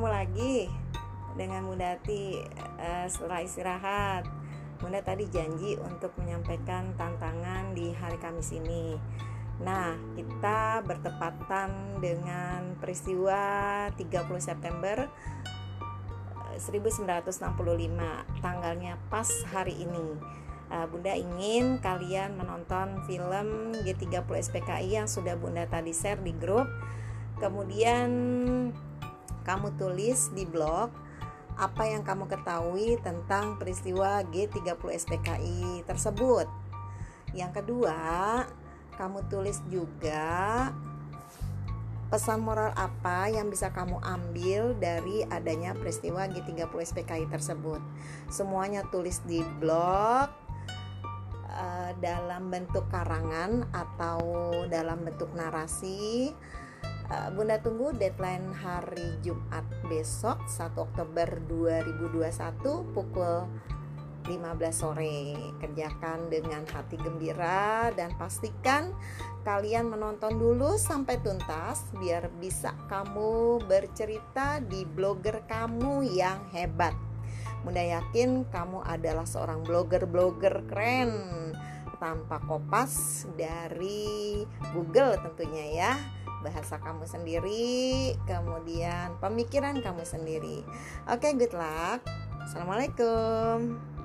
lagi dengan Bunda uh, setelah istirahat. Bunda tadi janji untuk menyampaikan tantangan di hari Kamis ini. Nah, kita bertepatan dengan peristiwa 30 September 1965. Tanggalnya pas hari ini. Uh, Bunda ingin kalian menonton film G30 SPKI yang sudah Bunda tadi share di grup. Kemudian kamu tulis di blog apa yang kamu ketahui tentang peristiwa G30 SPKI tersebut. Yang kedua, kamu tulis juga pesan moral apa yang bisa kamu ambil dari adanya peristiwa G30 SPKI tersebut. Semuanya tulis di blog uh, dalam bentuk karangan atau dalam bentuk narasi Eh, Bunda tunggu deadline hari Jumat besok 1 Oktober 2021 pukul 15 sore. Kerjakan dengan hati gembira dan pastikan kalian menonton dulu sampai tuntas biar bisa kamu bercerita di blogger kamu yang hebat. Bunda yakin kamu adalah seorang blogger-blogger keren tanpa kopas dari Google tentunya ya bahasa kamu sendiri, kemudian pemikiran kamu sendiri. Oke, okay, good luck. Assalamualaikum.